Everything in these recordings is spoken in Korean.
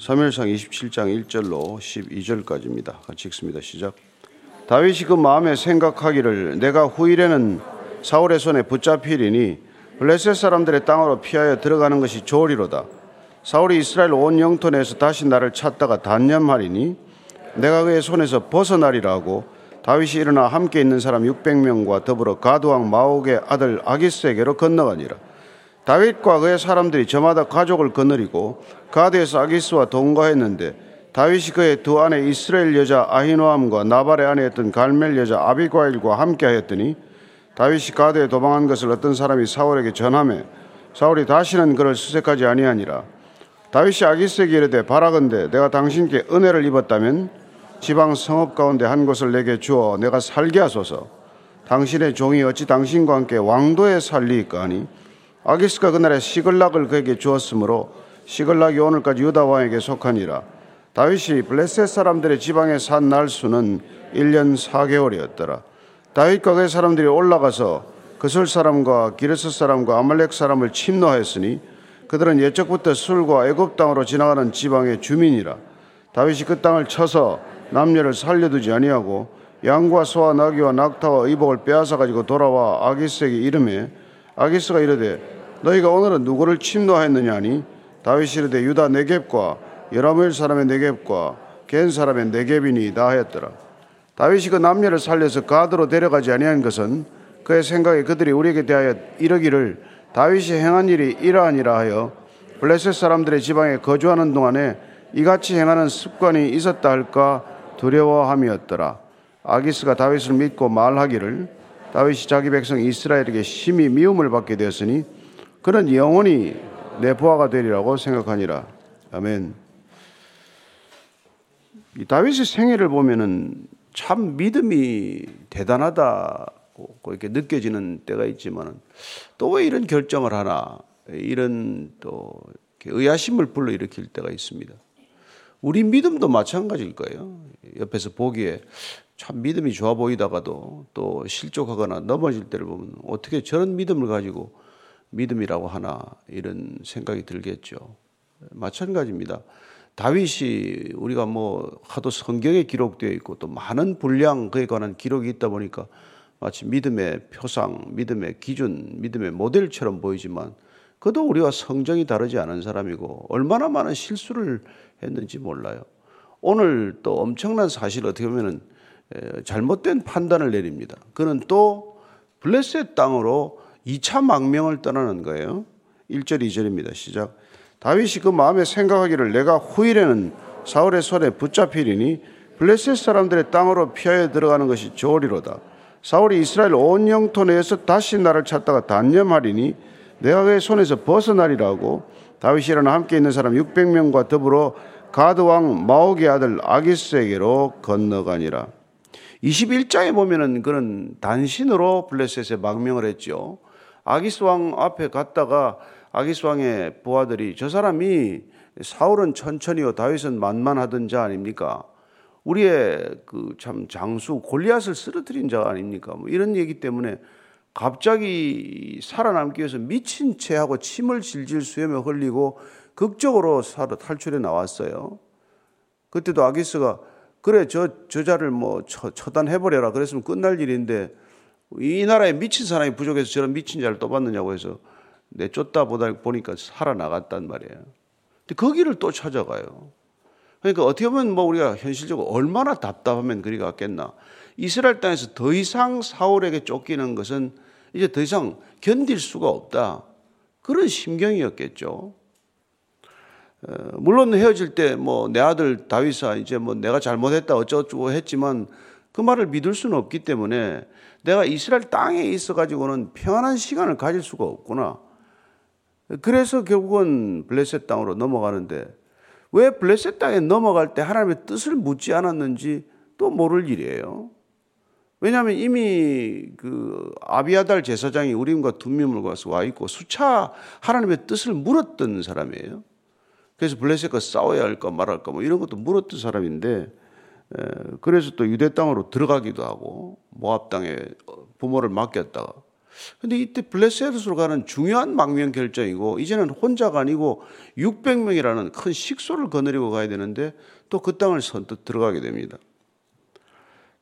사무엘상 27장 1절로 12절까지입니다. 같이 읽습니다. 시작. 다윗이 그 마음에 생각하기를 내가 후일에는 사울의 손에 붙잡히리니 블레셋 사람들의 땅으로 피하여 들어가는 것이 좋으리로다. 사울이 이스라엘 온 영토 내에서 다시 나를 찾다가 단념하리니 내가 그의 손에서 벗어나리라 고 다윗이 일어나 함께 있는 사람 600명과 더불어 가드왕 마옥의 아들 아기스에게로 건너가니라. 다윗과 그의 사람들이 저마다 가족을 거느리고 가드에서 아기스와 동거했는데 다윗이 그의 두 아내 이스라엘 여자 아히노함과 나발의 아내였던 갈멜 여자 아비과일과 함께하였더니 다윗이 가드에 도망한 것을 어떤 사람이 사울에게 전함에 사울이 다시는 그를 수색하지 아니하니라. 다윗이 아기스에게 이르되 바라건대 내가 당신께 은혜를 입었다면 지방 성읍 가운데 한 곳을 내게 주어 내가 살게 하소서. 당신의 종이 어찌 당신과 함께 왕도에 살리까 하니 아기스가 그날에 시글락을 그에게 주었으므로 시글락이 오늘까지 유다 왕에게 속하니라. 다윗이 블레셋 사람들의 지방에 산 날수는 1년 4개월이었더라. 다윗과 그의 사람들이 올라가서 그슬 사람과 기르스 사람과 아말렉 사람을 침노하였으니 그들은 예적부터 술과 애굽 땅으로 지나가는 지방의 주민이라. 다윗이 그 땅을 쳐서 남녀를 살려두지 아니하고 양과 소와 나귀와 낙타와 의복을 빼앗아 가지고 돌아와 아기스에게 이름해 아기스가 이르되 너희가 오늘은 누구를 침노하였느냐니? 다윗이 이르되 유다 네겝과 여라무엘 사람의 네겝과 겐 사람의 네겝이니 다 하였더라. 다윗이 그 남녀를 살려서 가드로 데려가지 아니한 것은 그의 생각에 그들이 우리에게 대하여 이러기를 다윗이 행한 일이 이러하니라 하여 블레셋 사람들의 지방에 거주하는 동안에 이같이 행하는 습관이 있었다 할까 두려워함이었더라. 아기스가 다윗을 믿고 말하기를 다윗이 자기 백성 이스라엘에게 심히 미움을 받게 되었으니 그는 영원히 내 부하가 되리라고 생각하니라. 아멘. 이 다윗의 생애를 보면은 참 믿음이 대단하다고 이렇게 느껴지는 때가 있지만 또 왜 이런 결정을 하나 이런 또 의아심을 불러일으킬 때가 있습니다. 우리 믿음도 마찬가지일 거예요. 옆에서 보기에 참 믿음이 좋아 보이다가도 또 실족하거나 넘어질 때를 보면 어떻게 저런 믿음을 가지고 믿음이라고 하나 이런 생각이 들겠죠. 마찬가지입니다. 다윗이 우리가 뭐 하도 성경에 기록되어 있고 또 많은 분량 그에 관한 기록이 있다 보니까 마치 믿음의 표상, 믿음의 기준, 믿음의 모델처럼 보이지만 그도 우리와 성정이 다르지 않은 사람이고 얼마나 많은 실수를 했는지 몰라요. 오늘 또 엄청난 사실 어떻게 보면 잘못된 판단을 내립니다. 그는 또 블레셋 땅으로 2차 망명을 떠나는 거예요. 1절, 2절입니다. 시작. 다윗이 그 마음에 생각하기를 내가 후일에는 사울의 손에 붙잡히리니 블레셋 사람들의 땅으로 피하여 들어가는 것이 좋으리로다. 사울이 이스라엘 온 영토 내에서 다시 나를 찾다가 단념하리니 내가 그의 손에서 벗어나리라고 다윗이 일어나 함께 있는 사람 600명과 더불어 가드 왕 마옥의 아들 아기스에게로 건너가니라. 21장에 보면은 그는 단신으로 블레셋에 망명을 했죠. 아기스 왕 앞에 갔다가 아기스 왕의 부하들이 저 사람이 사울은 천천히요 다윗은 만만하던 자 아닙니까? 우리의 그 참 장수 골리앗을 쓰러뜨린 자 아닙니까? 뭐 이런 얘기 때문에 갑자기 살아남기 위해서 미친 채 하고 침을 질질 수염에 흘리고 극적으로 살아 탈출해 나왔어요. 그때도 아기스가 그래 저 저자를 뭐 처단해 버려라 그랬으면 끝날 일인데 이 나라에 미친 사람이 부족해서 저런 미친 자를 떠받느냐고 해서 내쫓다 보다 보니까 살아나갔단 말이에요. 근데 거기를 또 찾아가요. 그러니까 어떻게 보면 뭐 우리가 현실적으로 얼마나 답답하면 그리 갔겠나. 이스라엘 땅에서 더 이상 사울에게 쫓기는 것은 이제 더 이상 견딜 수가 없다. 그런 심경이었겠죠. 어, 물론 헤어질 때 뭐 내 아들 다윗아 이제 뭐 내가 잘못했다 어쩌고 했지만 그 말을 믿을 수는 없기 때문에 내가 이스라엘 땅에 있어 가지고는 평안한 시간을 가질 수가 없구나. 그래서 결국은 블레셋 땅으로 넘어가는데 왜 블레셋 땅에 넘어갈 때 하나님의 뜻을 묻지 않았는지 또 모를 일이에요. 왜냐하면 이미 그 아비아달 제사장이 우림과 둠밈을 가서 와 있고 수차 하나님의 뜻을 물었던 사람이에요. 그래서 블레셋과 싸워야 할까 말할까 뭐 이런 것도 물었던 사람인데 그래서 또 유대 땅으로 들어가기도 하고 모압 땅에 부모를 맡겼다가 근데 이때 블레셋으로 가는 중요한 망명 결정이고 이제는 혼자가 아니고 600명이라는 큰 식소를 거느리고 가야 되는데 또 그 땅을 선뜻 들어가게 됩니다.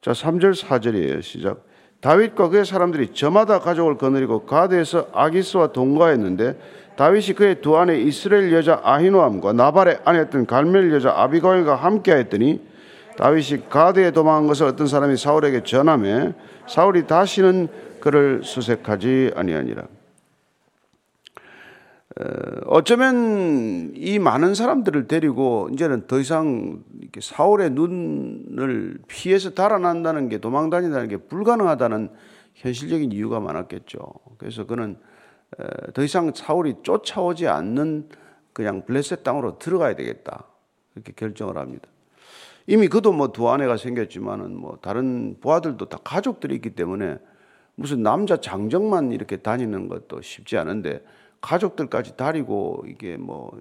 자, 3절 4절이에요. 시작. 다윗과 그의 사람들이 저마다 가족을 거느리고 가드에서 아기스와 동거했는데 다윗이 그의 두 아내 이스라엘 여자 아히노암과 나발의 아내였던 갈멜 여자 아비가일과 함께하였더니 다윗이 가드에 도망한 것을 어떤 사람이 사울에게 전함에 사울이 다시는 그를 수색하지 아니하니라. 어쩌면 이 많은 사람들을 데리고 이제는 더 이상 사울의 눈을 피해서 달아난다는 게 도망 다닌다는 게 불가능하다는 현실적인 이유가 많았겠죠. 그래서 그는 더 이상 사울이 쫓아오지 않는 그냥 블레셋 땅으로 들어가야 되겠다. 이렇게 결정을 합니다. 이미 그도 뭐 두 아내가 생겼지만은 뭐 다른 부하들도 다 가족들이 있기 때문에 무슨 남자 장정만 이렇게 다니는 것도 쉽지 않은데 가족들까지 다리고 이게 뭐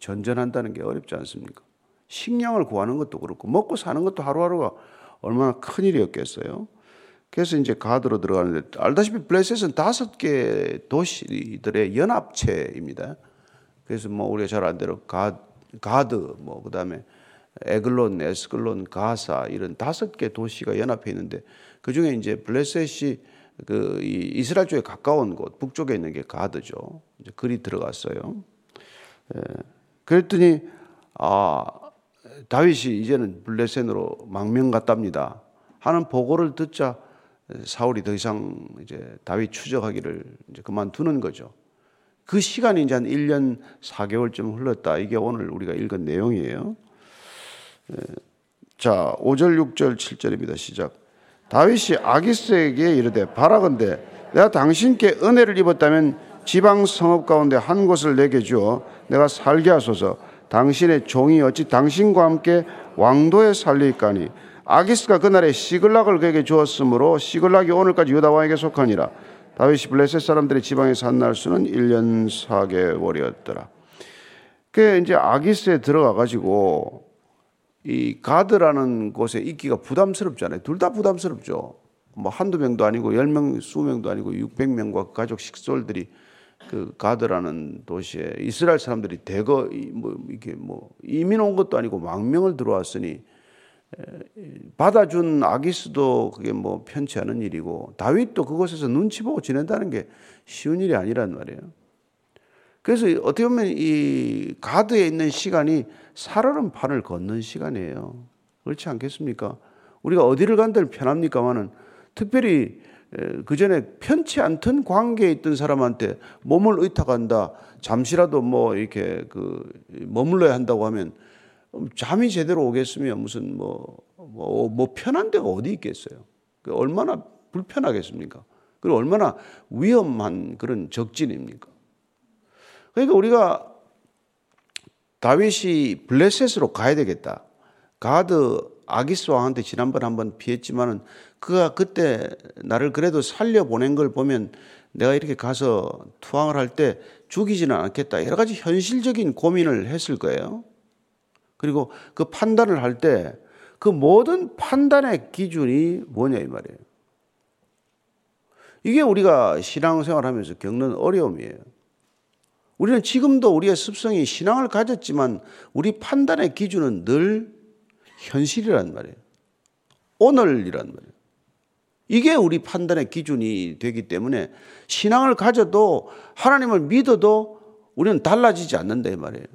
전전한다는 게 어렵지 않습니까? 식량을 구하는 것도 그렇고 먹고 사는 것도 하루하루가 얼마나 큰 일이었겠어요. 그래서 이제 가드로 들어가는데 알다시피 블레셋은 다섯 개 도시들의 연합체입니다. 그래서 뭐 우리가 잘 아는 가, 가드 뭐 그다음에 에글론, 에스글론, 가사 이런 다섯 개 도시가 연합해 있는데 그 중에 이제 블레셋이 그 이스라엘 쪽에 가까운 곳 북쪽에 있는 게 가드죠. 이제 글이 들어갔어요. 예. 그랬더니 아 다윗이 이제는 블레셋으로 망명 갔답니다. 하는 보고를 듣자 사울이 더 이상 이제 다윗 추적하기를 이제 그만두는 거죠. 그 시간이 이제 한 1년 4개월쯤 흘렀다. 이게 오늘 우리가 읽은 내용이에요. 예. 자, 5절, 6절, 7절입니다. 시작. 다윗이 아기스에게 이르되 바라건대 내가 당신께 은혜를 입었다면 지방 성읍 가운데 한 곳을 내게 주어 내가 살게 하소서 당신의 종이 어찌 당신과 함께 왕도에 살리까니 아기스가 그날에 시글락을 그에게 주었으므로 시글락이 오늘까지 유다 왕에게 속하니라 다윗이 블레셋 사람들의 지방에 산 날수는 1년 4개월이었더라. 그 이제 아기스에 들어가 가지고 이 가드라는 곳에 있기가 부담스럽잖아요. 둘 다 부담스럽죠. 뭐 한두 명도 아니고 열 명, 수 명도 아니고 600명과 가족 식솔들이 그 가드라는 도시에 이스라엘 사람들이 대거 뭐 이게 뭐 이민 온 것도 아니고 망명을 들어왔으니 받아준 아기스도 그게 뭐 편치 않은 일이고 다윗도 그곳에서 눈치 보고 지낸다는 게 쉬운 일이 아니란 말이에요. 그래서 어떻게 보면 이 가드에 있는 시간이 살얼음 판을 걷는 시간이에요. 그렇지 않겠습니까? 우리가 어디를 간들 편합니까만은 특별히 그 전에 편치 않던 관계에 있던 사람한테 몸을 의탁한다. 잠시라도 뭐 이렇게 그 머물러야 한다고 하면 잠이 제대로 오겠으면 무슨 뭐, 뭐, 뭐 편한 데가 어디 있겠어요. 그 얼마나 불편하겠습니까? 그리고 얼마나 위험한 그런 적진입니까? 그러니까 우리가 다윗이 블레셋으로 가야 되겠다. 가드 아기스 왕한테 지난번 한번 피했지만은 그가 그때 나를 그래도 살려 보낸 걸 보면 내가 이렇게 가서 투항을 할 때 죽이지는 않겠다. 여러 가지 현실적인 고민을 했을 거예요. 그리고 그 판단을 할 때 그 모든 판단의 기준이 뭐냐 이 말이에요. 이게 우리가 신앙생활 하면서 겪는 어려움이에요. 우리는 지금도 우리의 습성이 신앙을 가졌지만 우리 판단의 기준은 늘 현실이란 말이에요. 오늘이란 말이에요. 이게 우리 판단의 기준이 되기 때문에 신앙을 가져도 하나님을 믿어도 우리는 달라지지 않는다 이 말이에요.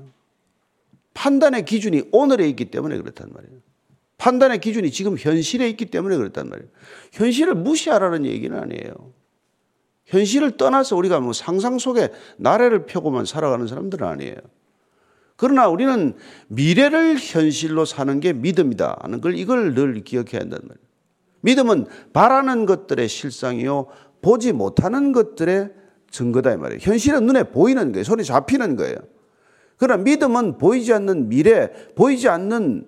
판단의 기준이 오늘에 있기 때문에 그렇단 말이에요. 판단의 기준이 지금 현실에 있기 때문에 그렇단 말이에요. 현실을 무시하라는 얘기는 아니에요. 현실을 떠나서 우리가 뭐 상상 속에 나래를 펴고만 살아가는 사람들은 아니에요. 그러나 우리는 미래를 현실로 사는 게 믿음이다 하는 걸 이걸 늘 기억해야 한단 말이에요. 믿음은 바라는 것들의 실상이요 보지 못하는 것들의 증거다 이 말이에요. 현실은 눈에 보이는 거예요. 손에 잡히는 거예요. 그러나 믿음은 보이지 않는 미래, 보이지 않는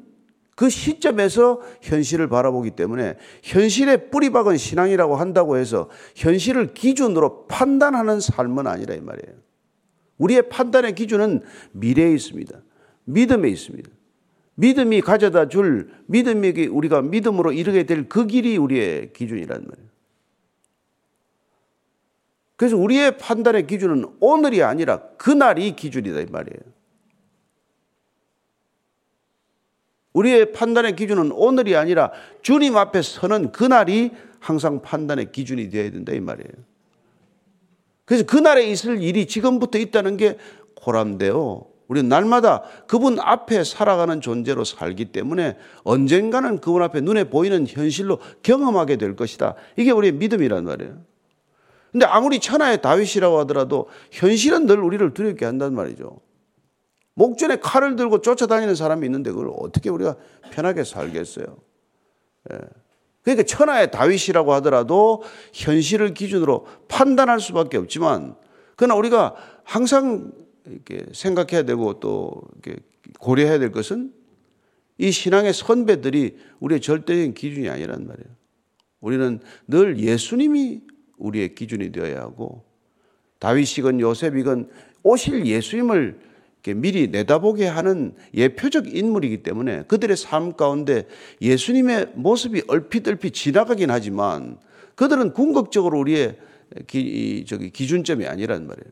그 시점에서 현실을 바라보기 때문에 현실에 뿌리 박은 신앙이라고 한다고 해서 현실을 기준으로 판단하는 삶은 아니라 이 말이에요. 우리의 판단의 기준은 미래에 있습니다. 믿음에 있습니다. 믿음이 가져다 줄 믿음이 우리가 믿음으로 이르게 될 그 길이 우리의 기준이란 말이에요. 그래서 우리의 판단의 기준은 오늘이 아니라 그날이 기준이다 이 말이에요. 우리의 판단의 기준은 오늘이 아니라 주님 앞에 서는 그날이 항상 판단의 기준이 되어야 된다 이 말이에요. 그래서 그날에 있을 일이 지금부터 있다는 게 고람되어 우리는 날마다 그분 앞에 살아가는 존재로 살기 때문에 언젠가는 그분 앞에 눈에 보이는 현실로 경험하게 될 것이다. 이게 우리의 믿음이란 말이에요. 근데 아무리 천하의 다윗이라고 하더라도 현실은 늘 우리를 두렵게 한단 말이죠. 목전에 칼을 들고 쫓아다니는 사람이 있는데 그걸 어떻게 우리가 편하게 살겠어요? 예. 그러니까 천하의 다윗이라고 하더라도 현실을 기준으로 판단할 수밖에 없지만 그러나 우리가 항상 이렇게 생각해야 되고 또 이렇게 고려해야 될 것은 이 신앙의 선배들이 우리의 절대적인 기준이 아니란 말이에요. 우리는 늘 예수님이 우리의 기준이 되어야 하고 다윗이건 요셉이건 오실 예수님을 미리 내다보게 하는 예표적 인물이기 때문에 그들의 삶 가운데 예수님의 모습이 얼핏얼핏 지나가긴 하지만 그들은 궁극적으로 우리의 기, 저기 기준점이 아니란 말이에요.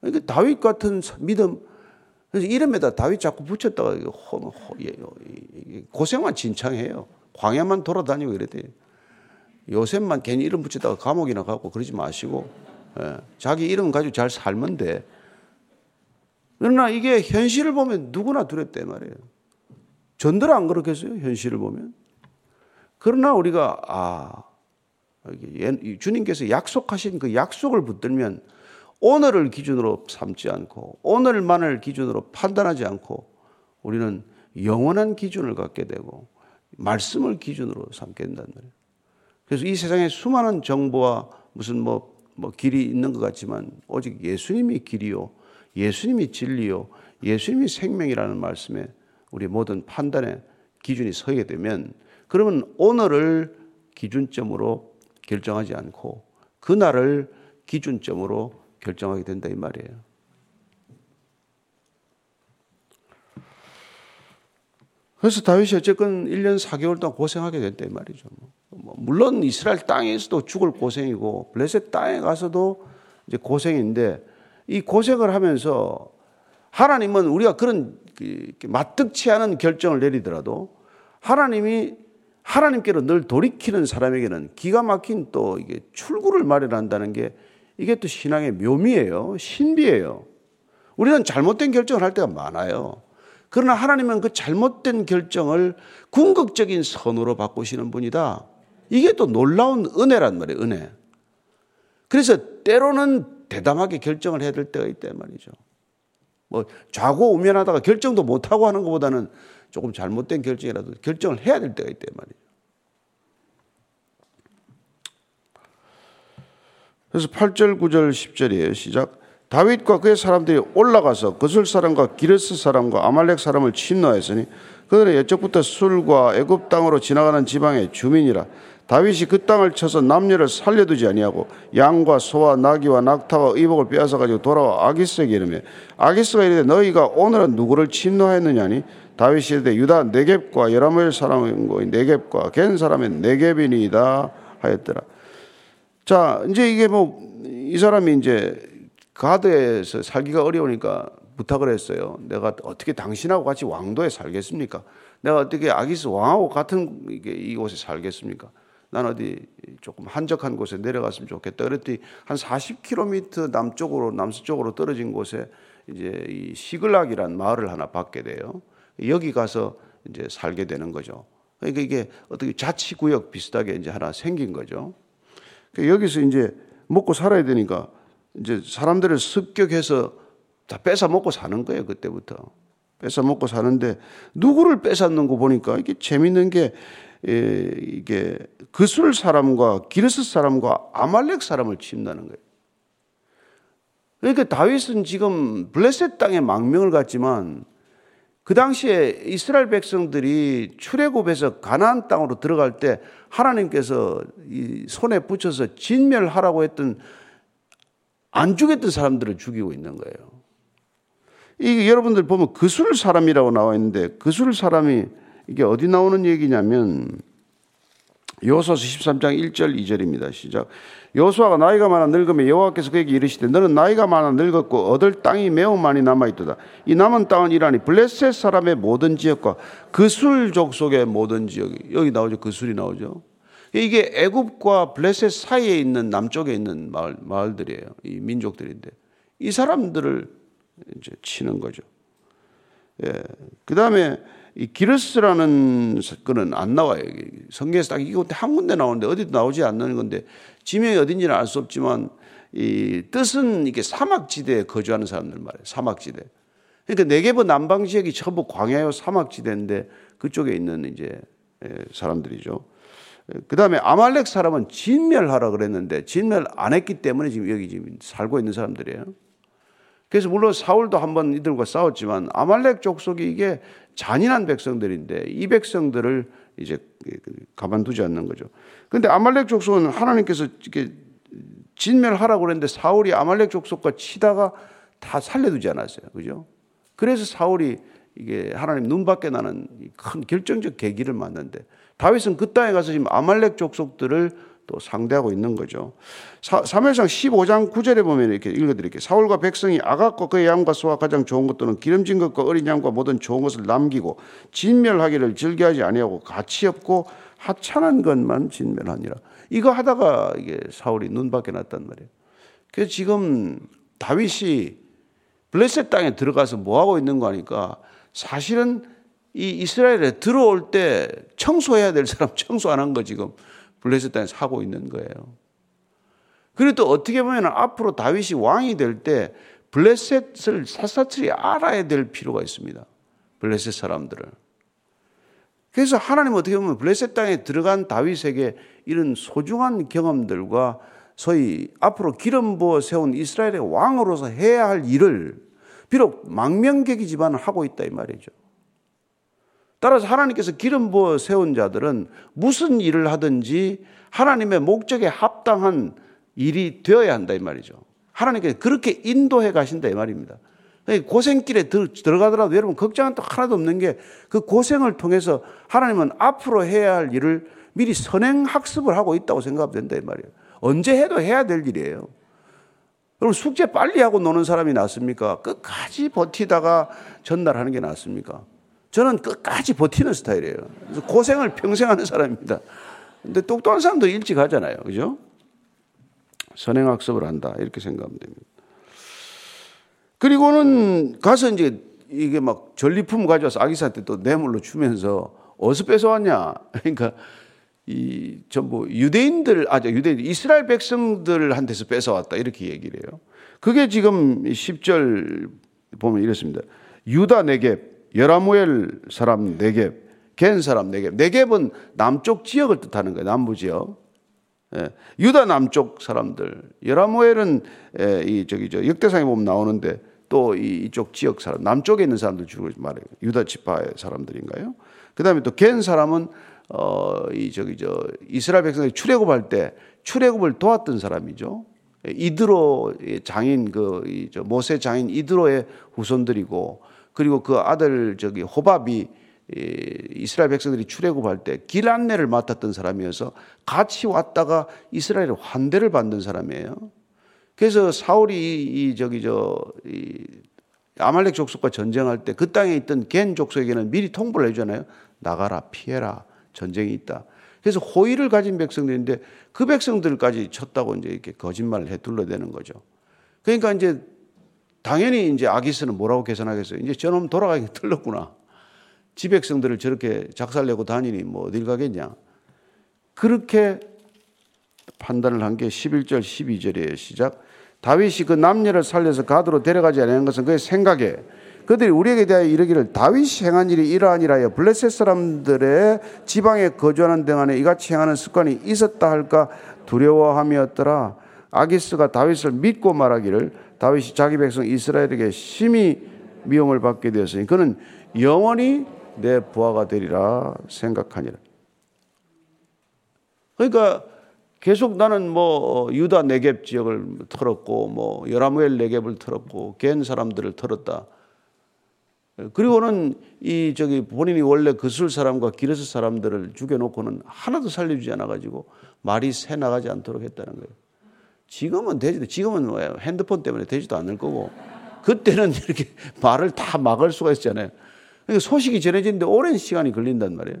그러니까 다윗 같은 믿음, 그래서 이름에다 다윗 자꾸 붙였다가 고생만 진창해요. 광야만 돌아다니고 이래대. 요셉만 괜히 이름 붙였다가 감옥이나 가고 그러지 마시고 예, 자기 이름 가지고 잘 살면 돼. 그러나 이게 현실을 보면 누구나 두렵대 말이에요. 전들 안 그렇겠어요? 현실을 보면. 그러나 우리가 아 주님께서 약속하신 그 약속을 붙들면 오늘을 기준으로 삼지 않고 오늘만을 기준으로 판단하지 않고 우리는 영원한 기준을 갖게 되고 말씀을 기준으로 삼게 된단 말이에요. 그래서 이 세상에 수많은 정보와 무슨 뭐, 뭐 길이 있는 것 같지만 오직 예수님이 길이요. 예수님이 진리요. 예수님이 생명이라는 말씀에 우리 모든 판단의 기준이 서게 되면 그러면 오늘을 기준점으로 결정하지 않고 그날을 기준점으로 결정하게 된다 이 말이에요. 그래서 다윗이 어쨌건 1년 4개월 동안 고생하게 됐다 이 말이죠. 뭐 물론 이스라엘 땅에서도 죽을 고생이고 블레셋 땅에 가서도 이제 고생인데 이 고생을 하면서 하나님은 우리가 그런 마뜩치 않은 결정을 내리더라도 하나님이 하나님께로 늘 돌이키는 사람에게는 기가 막힌 또 이게 출구를 마련한다는 게 이게 또 신앙의 묘미예요. 신비예요. 우리는 잘못된 결정을 할 때가 많아요. 그러나 하나님은 그 잘못된 결정을 궁극적인 선으로 바꾸시는 분이다. 이게 또 놀라운 은혜란 말이에요, 은혜. 그래서 때로는 대담하게 결정을 해야 될 때가 있단 말이죠. 뭐 좌고 우면하다가 결정도 못하고 하는 것보다는 조금 잘못된 결정이라도 결정을 해야 될 때가 있단 말이죠. 그래서 8절, 9절, 10절이에요. 시작. 다윗과 그의 사람들이 올라가서 거슬 사람과 기르스 사람과 아말렉 사람을 침노하였으니 그들의 옛적부터 술과 애굽 땅으로 지나가는 지방의 주민이라 다윗이 그 땅을 쳐서 남녀를 살려두지 아니하고 양과 소와 나귀와 낙타와 의복을 빼앗아 가지고 돌아와 아기스에게 이르매 아기스가 이르되 너희가 오늘은 누구를 침노하였느냐니 다윗이 이르되 유다 네겝과 여라멜 사람의 네겝과 겐 사람의 네겝이니이다 하였더라. 자, 이제 이게 뭐, 이 사람이 이제 가드에서 살기가 어려우니까 부탁을 했어요. 내가 어떻게 당신하고 같이 왕도에 살겠습니까? 내가 어떻게 아기스 왕하고 같은 이곳에 살겠습니까? 난 어디 조금 한적한 곳에 내려갔으면 좋겠다. 그랬더니 한 40km 남쪽으로, 남서쪽으로 떨어진 곳에 이제 이 시글락이란 마을을 하나 받게 돼요. 여기 가서 이제 살게 되는 거죠. 그러니까 이게 어떻게 자치 구역 비슷하게 이제 하나 생긴 거죠. 그러니까 여기서 이제 먹고 살아야 되니까 이제 사람들을 습격해서 다 뺏어 먹고 사는 거예요 그때부터 뺏어 먹고 사는데 누구를 뺏었는 거 보니까 이게 재밌는 게 예, 이게 그술 사람과 기르스 사람과 아말렉 사람을 침다는 거예요. 그러니까 다윗은 지금 블레셋 땅에 망명을 갔지만 그 당시에 이스라엘 백성들이 출애굽에서 가나안 땅으로 들어갈 때 하나님께서 이 손에 붙여서 진멸하라고 했던 안 죽였던 사람들을 죽이고 있는 거예요. 이게 여러분들 보면 그술 사람이라고 나와 있는데 그술 사람이 이게 어디 나오는 얘기냐면 여호수아서 13장 1절 2절입니다. 시작. 여호수아가 나이가 많아 늙으면 여호와께서 그에게 이르시되 너는 나이가 많아 늙었고 얻을 땅이 매우 많이 남아 있도다. 이 남은 땅은 이라니 블레셋 사람의 모든 지역과 그술 족속의 모든 지역이 여기 나오죠. 그술이 나오죠. 이게 애굽과 블레셋 사이에 있는 남쪽에 있는 마을 마을들이에요. 이 민족들인데 이 사람들을 이제 치는 거죠. 예. 그 다음에 이 기르스라는 거는 안 나와요. 성경에서 딱 이거 한 군데 나오는데 어디도 나오지 않는 건데 지명이 어딘지는 알 수 없지만 이 뜻은 이게 사막지대에 거주하는 사람들 말이에요. 사막지대. 그러니까 네개버 남방 지역이 전부 광야요 사막지대인데 그쪽에 있는 이제 사람들이죠. 그 다음에 아말렉 사람은 진멸하라 그랬는데 진멸 안 했기 때문에 지금 여기 지금 살고 있는 사람들이에요. 그래서 물론 사울도 한번 이들과 싸웠지만 아말렉 족속이 이게 잔인한 백성들인데 이 백성들을 이제 가만두지 않는 거죠. 근데 아말렉 족속은 하나님께서 이렇게 진멸하라고 그랬는데 사울이 아말렉 족속과 치다가 다 살려두지 않았어요. 그죠? 그래서 사울이 이게 하나님 눈 밖에 나는 큰 결정적 계기를 맞는데 다윗은 그 땅에 가서 지금 아말렉 족속들을 또 상대하고 있는 거죠. 사무엘상 15장 9절에 보면 이렇게 읽어드릴게요. 사울과 백성이 아각과 그의 양과 소와 가장 좋은 것 또는 기름진 것과 어린 양과 모든 좋은 것을 남기고 진멸하기를 즐겨하지 아니하고 가치 없고 하찮은 것만 진멸하니라. 이거 하다가 이게 사울이 눈 밖에 났단 말이에요. 그래서 지금 다윗이 블레셋 땅에 들어가서 뭐 하고 있는 거 하니까 사실은 이 이스라엘에 들어올 때 청소해야 될 사람 청소 안 한 거 지금 블레셋 땅에서 하고 있는 거예요. 그리고 또 어떻게 보면 앞으로 다윗이 왕이 될 때 블레셋을 사사틀이 알아야 될 필요가 있습니다. 블레셋 사람들을. 그래서 하나님 어떻게 보면 블레셋 땅에 들어간 다윗에게 이런 소중한 경험들과 소위 앞으로 기름 부어 세운 이스라엘의 왕으로서 해야 할 일을 비록 망명객이지만 하고 있다 이 말이죠. 따라서 하나님께서 기름 부어 세운 자들은 무슨 일을 하든지 하나님의 목적에 합당한 일이 되어야 한다 이 말이죠. 하나님께서 그렇게 인도해 가신다 이 말입니다. 고생길에 들어가더라도 여러분 걱정은 또 하나도 없는 게 그 고생을 통해서 하나님은 앞으로 해야 할 일을 미리 선행 학습을 하고 있다고 생각하면 된다 이 말이에요. 언제 해도 해야 될 일이에요. 여러분 숙제 빨리 하고 노는 사람이 낫습니까? 끝까지 버티다가 전달하는 게 낫습니까? 저는 끝까지 버티는 스타일이에요. 고생을 평생 하는 사람입니다. 근데 똑똑한 사람도 일찍 하잖아요. 그죠? 선행학습을 한다. 이렇게 생각하면 됩니다. 그리고는 가서 이제 이게 막 전리품 가져와서 아기사한테 또 뇌물로 주면서 어디서 뺏어왔냐. 그러니까 이 전부 유대인들, 아, 유대인, 이스라엘 백성들한테서 뺏어왔다. 이렇게 얘기를 해요. 그게 지금 10절 보면 이렇습니다. 유다 내게 여라무엘 사람 네겝, 겐 사람 네겝. 네겝은 남쪽 지역을 뜻하는 거예요. 남부 지역. 예. 유다 남쪽 사람들. 여라무엘은 예, 이 저기 저 역대상에 보면 나오는데 또 이쪽 지역 사람, 남쪽에 있는 사람들 주로 말해요. 유다 지파의 사람들인가요? 그다음에 또 겐 사람은 어 이 저기 저 이스라엘 백성이 출애굽할 때 출애굽을 도왔던 사람이죠. 이드로 장인 그이저 모세 장인 이드로의 후손들이고 그리고 그 아들 저기 호밥이 이스라엘 백성들이 출애굽할 때 길 안내를 맡았던 사람이어서 같이 왔다가 이스라엘의 환대를 받는 사람이에요. 그래서 사울이 이 저기 저이 아말렉 족속과 전쟁할 때 그 땅에 있던 겐 족속에게는 미리 통보를 해주잖아요. 나가라 피해라 전쟁이 있다. 그래서 호의를 가진 백성들인데 그 백성들까지 쳤다고 이제 이렇게 거짓말을 해 둘러대는 거죠. 그러니까 이제 당연히 이제 아기스는 뭐라고 계산하겠어요? 이제 저놈 돌아가기 틀렸구나. 지백성들을 저렇게 작살내고 다니니 뭐 어딜 가겠냐. 그렇게 판단을 한 게 11절 12절이에요. 시작. 다윗이 그 남녀를 살려서 가드로 데려가지 않은 것은 그의 생각에 그들이 우리에게 대하여 이르기를 다윗이 행한 일이 이러하니라 여 블레셋 사람들의 지방에 거주하는 등 안에 이같이 행하는 습관이 있었다 할까 두려워함이었더라. 아기스가 다윗을 믿고 말하기를 다윗이 자기 백성 이스라엘에게 심히 미움을 받게 되었으니 그는 영원히 내 부하가 되리라 생각하니라. 그러니까 계속 나는 뭐 유다 네겝 지역을 털었고 뭐 여라무엘 네겝을 털었고 겐 사람들을 털었다. 그리고는 이 저기 본인이 원래 그술 사람과 기르스 사람들을 죽여놓고는 하나도 살려주지 않아가지고 말이 새 나가지 않도록 했다는 거예요. 지금은 되지도 지금은 뭐 핸드폰 때문에 되지도 않을 거고 그때는 이렇게 말을 다 막을 수가 있잖아요. 그러니까 소식이 전해지는데 오랜 시간이 걸린단 말이에요.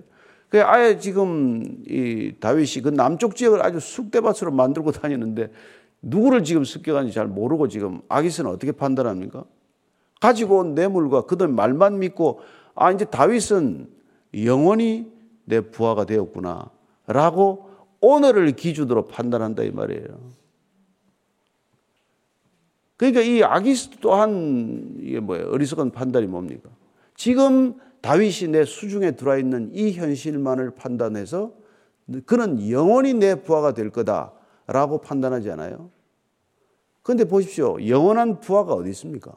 그 아예 지금 이 다윗이 그 남쪽 지역을 아주 쑥대밭으로 만들고 다니는데 누구를 지금 습격하는지 잘 모르고 지금 아기스는 어떻게 판단합니까? 가지고 온 뇌물과 그들 말만 믿고 아 이제 다윗은 영원히 내 부하가 되었구나 라고 오늘을 기준으로 판단한다 이 말이에요. 그러니까 이 아기스 또한 이게 뭐예요? 어리석은 판단이 뭡니까? 지금 다윗이 내 수중에 들어와 있는 이 현실만을 판단해서 그는 영원히 내 부하가 될 거다라고 판단하지 않아요? 그런데 보십시오. 영원한 부하가 어디 있습니까?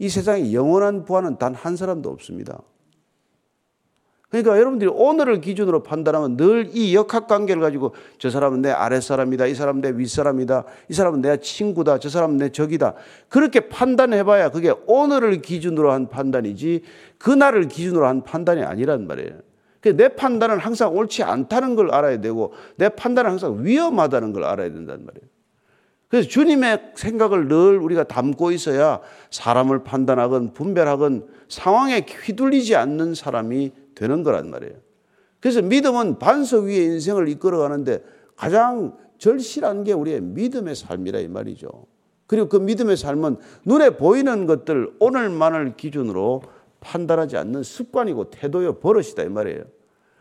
이 세상에 영원한 부하는 단 한 사람도 없습니다. 그러니까 여러분들이 오늘을 기준으로 판단하면 늘 이 역학 관계를 가지고 저 사람은 내 아랫사람이다. 이 사람은 내 윗사람이다. 이 사람은 내 친구다. 저 사람은 내 적이다. 그렇게 판단해 봐야 그게 오늘을 기준으로 한 판단이지 그날을 기준으로 한 판단이 아니란 말이에요. 내 판단은 항상 옳지 않다는 걸 알아야 되고 내 판단은 항상 위험하다는 걸 알아야 된단 말이에요. 그래서 주님의 생각을 늘 우리가 담고 있어야 사람을 판단하건 분별하건 상황에 휘둘리지 않는 사람이 되는 거란 말이에요. 그래서 믿음은 반석 위에 인생을 이끌어가는데 가장 절실한 게 우리의 믿음의 삶이라 이 말이죠. 그리고 그 믿음의 삶은 눈에 보이는 것들 오늘만을 기준으로 판단하지 않는 습관이고 태도요 버릇이다 이 말이에요.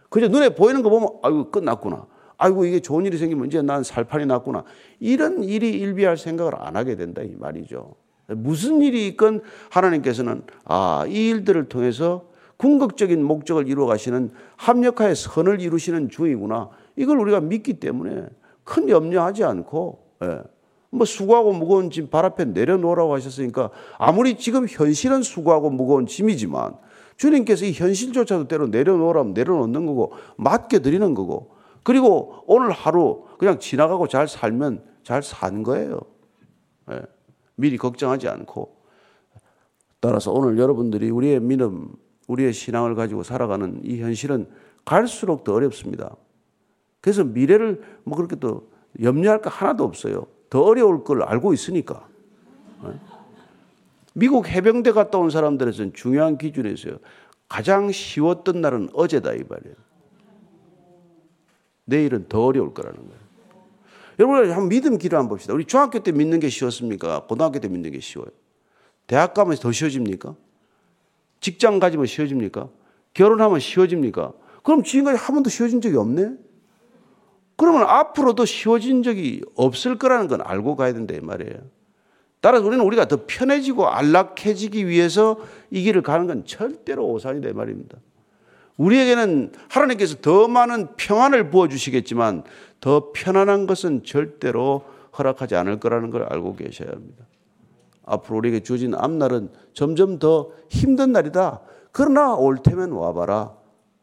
그저 눈에 보이는 거 보면 아이고 끝났구나. 아이고 이게 좋은 일이 생기면 이제 난 살판이 났구나. 이런 일이 일비할 생각을 안 하게 된다 이 말이죠. 무슨 일이 있건 하나님께서는 아, 이 일들을 통해서 궁극적인 목적을 이루어 가시는 합력하여 선을 이루시는 주이구나. 이걸 우리가 믿기 때문에 큰 염려하지 않고 예. 뭐 수고하고 무거운 짐 발 앞에 내려놓으라고 하셨으니까 아무리 지금 현실은 수고하고 무거운 짐이지만 주님께서 이 현실조차도 때로 내려놓으라면 내려놓는 거고 맡겨 드리는 거고 그리고 오늘 하루 그냥 지나가고 잘 살면 잘 산 거예요. 예. 미리 걱정하지 않고 따라서 오늘 여러분들이 우리의 믿음 우리의 신앙을 가지고 살아가는 이 현실은 갈수록 더 어렵습니다. 그래서 미래를 뭐 그렇게 또 염려할 거 하나도 없어요. 더 어려울 걸 알고 있으니까. 네? 미국 해병대 갔다 온 사람들에서는 중요한 기준이 있어요. 가장 쉬웠던 날은 어제다 이 말이에요. 내일은 더 어려울 거라는 거예요. 여러분 한번 믿음 기도 한번 봅시다. 우리 중학교 때 믿는 게 쉬웠습니까? 고등학교 때 믿는 게 쉬워요. 대학 가면 더 쉬워집니까? 직장 가지면 쉬워집니까? 결혼하면 쉬워집니까? 그럼 지금까지 한 번도 쉬워진 적이 없네? 그러면 앞으로도 쉬워진 적이 없을 거라는 건 알고 가야 된다, 이 말이에요. 따라서 우리는 우리가 더 편해지고 안락해지기 위해서 이 길을 가는 건 절대로 오산이다, 이 말입니다. 우리에게는 하나님께서 더 많은 평안을 부어주시겠지만 더 편안한 것은 절대로 허락하지 않을 거라는 걸 알고 계셔야 합니다. 앞으로 우리에게 주어진 앞날은 점점 더 힘든 날이다. 그러나 올 테면 와봐라.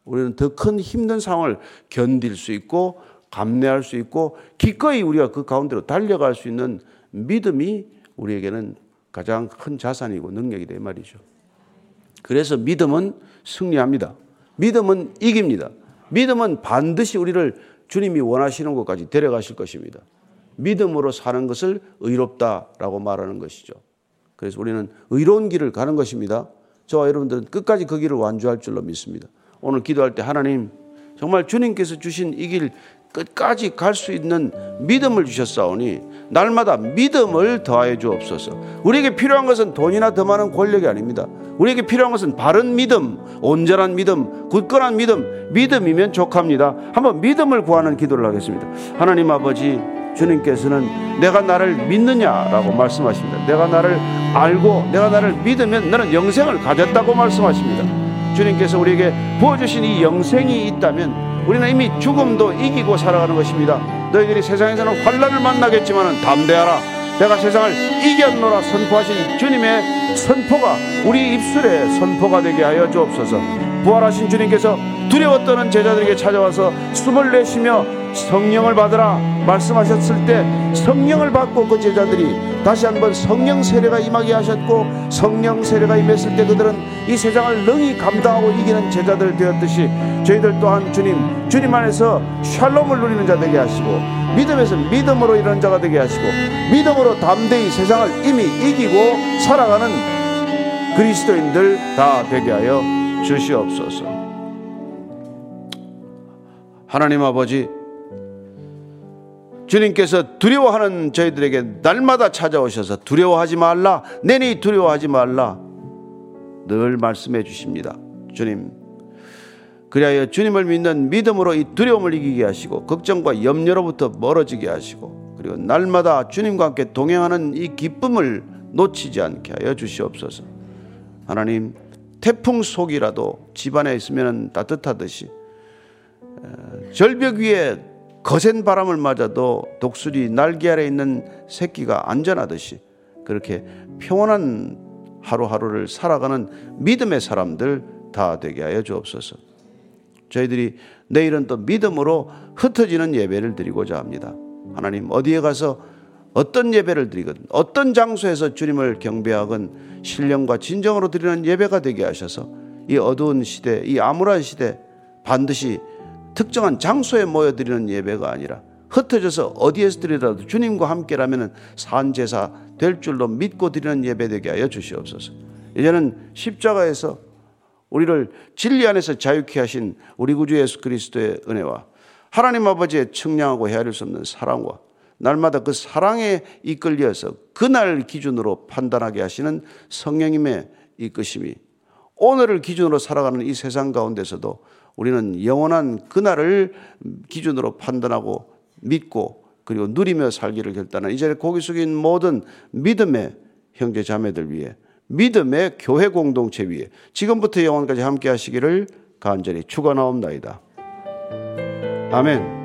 우리는 더 큰 힘든 상황을 견딜 수 있고 감내할 수 있고 기꺼이 우리가 그 가운데로 달려갈 수 있는 믿음이 우리에게는 가장 큰 자산이고 능력이다 말이죠. 그래서 믿음은 승리합니다. 믿음은 이깁니다. 믿음은 반드시 우리를 주님이 원하시는 곳까지 데려가실 것입니다. 믿음으로 사는 것을 의롭다라고 말하는 것이죠. 그래서 우리는 의로운 길을 가는 것입니다. 저와 여러분들은 끝까지 그 길을 완주할 줄로 믿습니다. 오늘 기도할 때 하나님 정말 주님께서 주신 이 길 끝까지 갈 수 있는 믿음을 주셨사오니 날마다 믿음을 더하여 주옵소서. 우리에게 필요한 것은 돈이나 더 많은 권력이 아닙니다. 우리에게 필요한 것은 바른 믿음, 온전한 믿음, 굳건한 믿음, 믿음이면 족합니다. 한번 믿음을 구하는 기도를 하겠습니다. 하나님 아버지 주님께서는 내가 나를 믿느냐라고 말씀하십니다. 내가 나를 알고 내가 나를 믿으면 너는 영생을 가졌다고 말씀하십니다. 주님께서 우리에게 부어주신 이 영생이 있다면 우리는 이미 죽음도 이기고 살아가는 것입니다. 너희들이 세상에서는 환란을 만나겠지만 담대하라. 내가 세상을 이겼노라 선포하신 주님의 선포가 우리 입술에 선포가 되게 하여 주옵소서. 부활하신 주님께서 떠는 제자들에게 찾아와서 숨을 내쉬며 성령을 받으라 말씀하셨을 때 성령을 받고 그 제자들이 다시 한번 성령 세례가 임하게 하셨고 성령 세례가 임했을 때 그들은 이 세상을 능히 감당하고 이기는 제자들 되었듯이 저희들 또한 주님 주님 안에서 샬롬을 누리는 자 되게 하시고 믿음에서 믿음으로 이런 자가 되게 하시고 믿음으로 담대히 세상을 이미 이기고 살아가는 그리스도인들 다 되게 하여 주시옵소서. 하나님 아버지 주님께서 두려워하는 저희들에게 날마다 찾아오셔서 두려워하지 말라, 내니 두려워하지 말라 늘 말씀해 주십니다. 주님, 그리하여 주님을 믿는 믿음으로 이 두려움을 이기게 하시고 걱정과 염려로부터 멀어지게 하시고 그리고 날마다 주님과 함께 동행하는 이 기쁨을 놓치지 않게 하여 주시옵소서. 하나님, 태풍 속이라도 집안에 있으면 따뜻하듯이 절벽 위에 거센 바람을 맞아도 독수리 날개 아래 있는 새끼가 안전하듯이 그렇게 평온한 하루하루를 살아가는 믿음의 사람들 다 되게 하여 주옵소서. 저희들이 내일은 또 믿음으로 흩어지는 예배를 드리고자 합니다. 하나님 어디에 가서 어떤 예배를 드리건 어떤 장소에서 주님을 경배하건 신령과 진정으로 드리는 예배가 되게 하셔서 이 어두운 시대, 이 암울한 시대 반드시 특정한 장소에 모여드리는 예배가 아니라 흩어져서 어디에서 드리더라도 주님과 함께라면 산제사 될 줄로 믿고 드리는 예배 되게 하여 주시옵소서. 이제는 십자가에서 우리를 진리 안에서 자유케 하신 우리 구주 예수 그리스도의 은혜와 하나님 아버지의 청량하고 헤아릴 수 없는 사랑과 날마다 그 사랑에 이끌려서 그날 기준으로 판단하게 하시는 성령님의 이끄심이 오늘을 기준으로 살아가는 이 세상 가운데서도 우리는 영원한 그날을 기준으로 판단하고 믿고 그리고 누리며 살기를 결단한 이 자리에 고기 숙인 모든 믿음의 형제 자매들 위해 믿음의 교회 공동체 위에 지금부터 영원까지 함께 하시기를 간절히 축원하옵나이다. 아멘.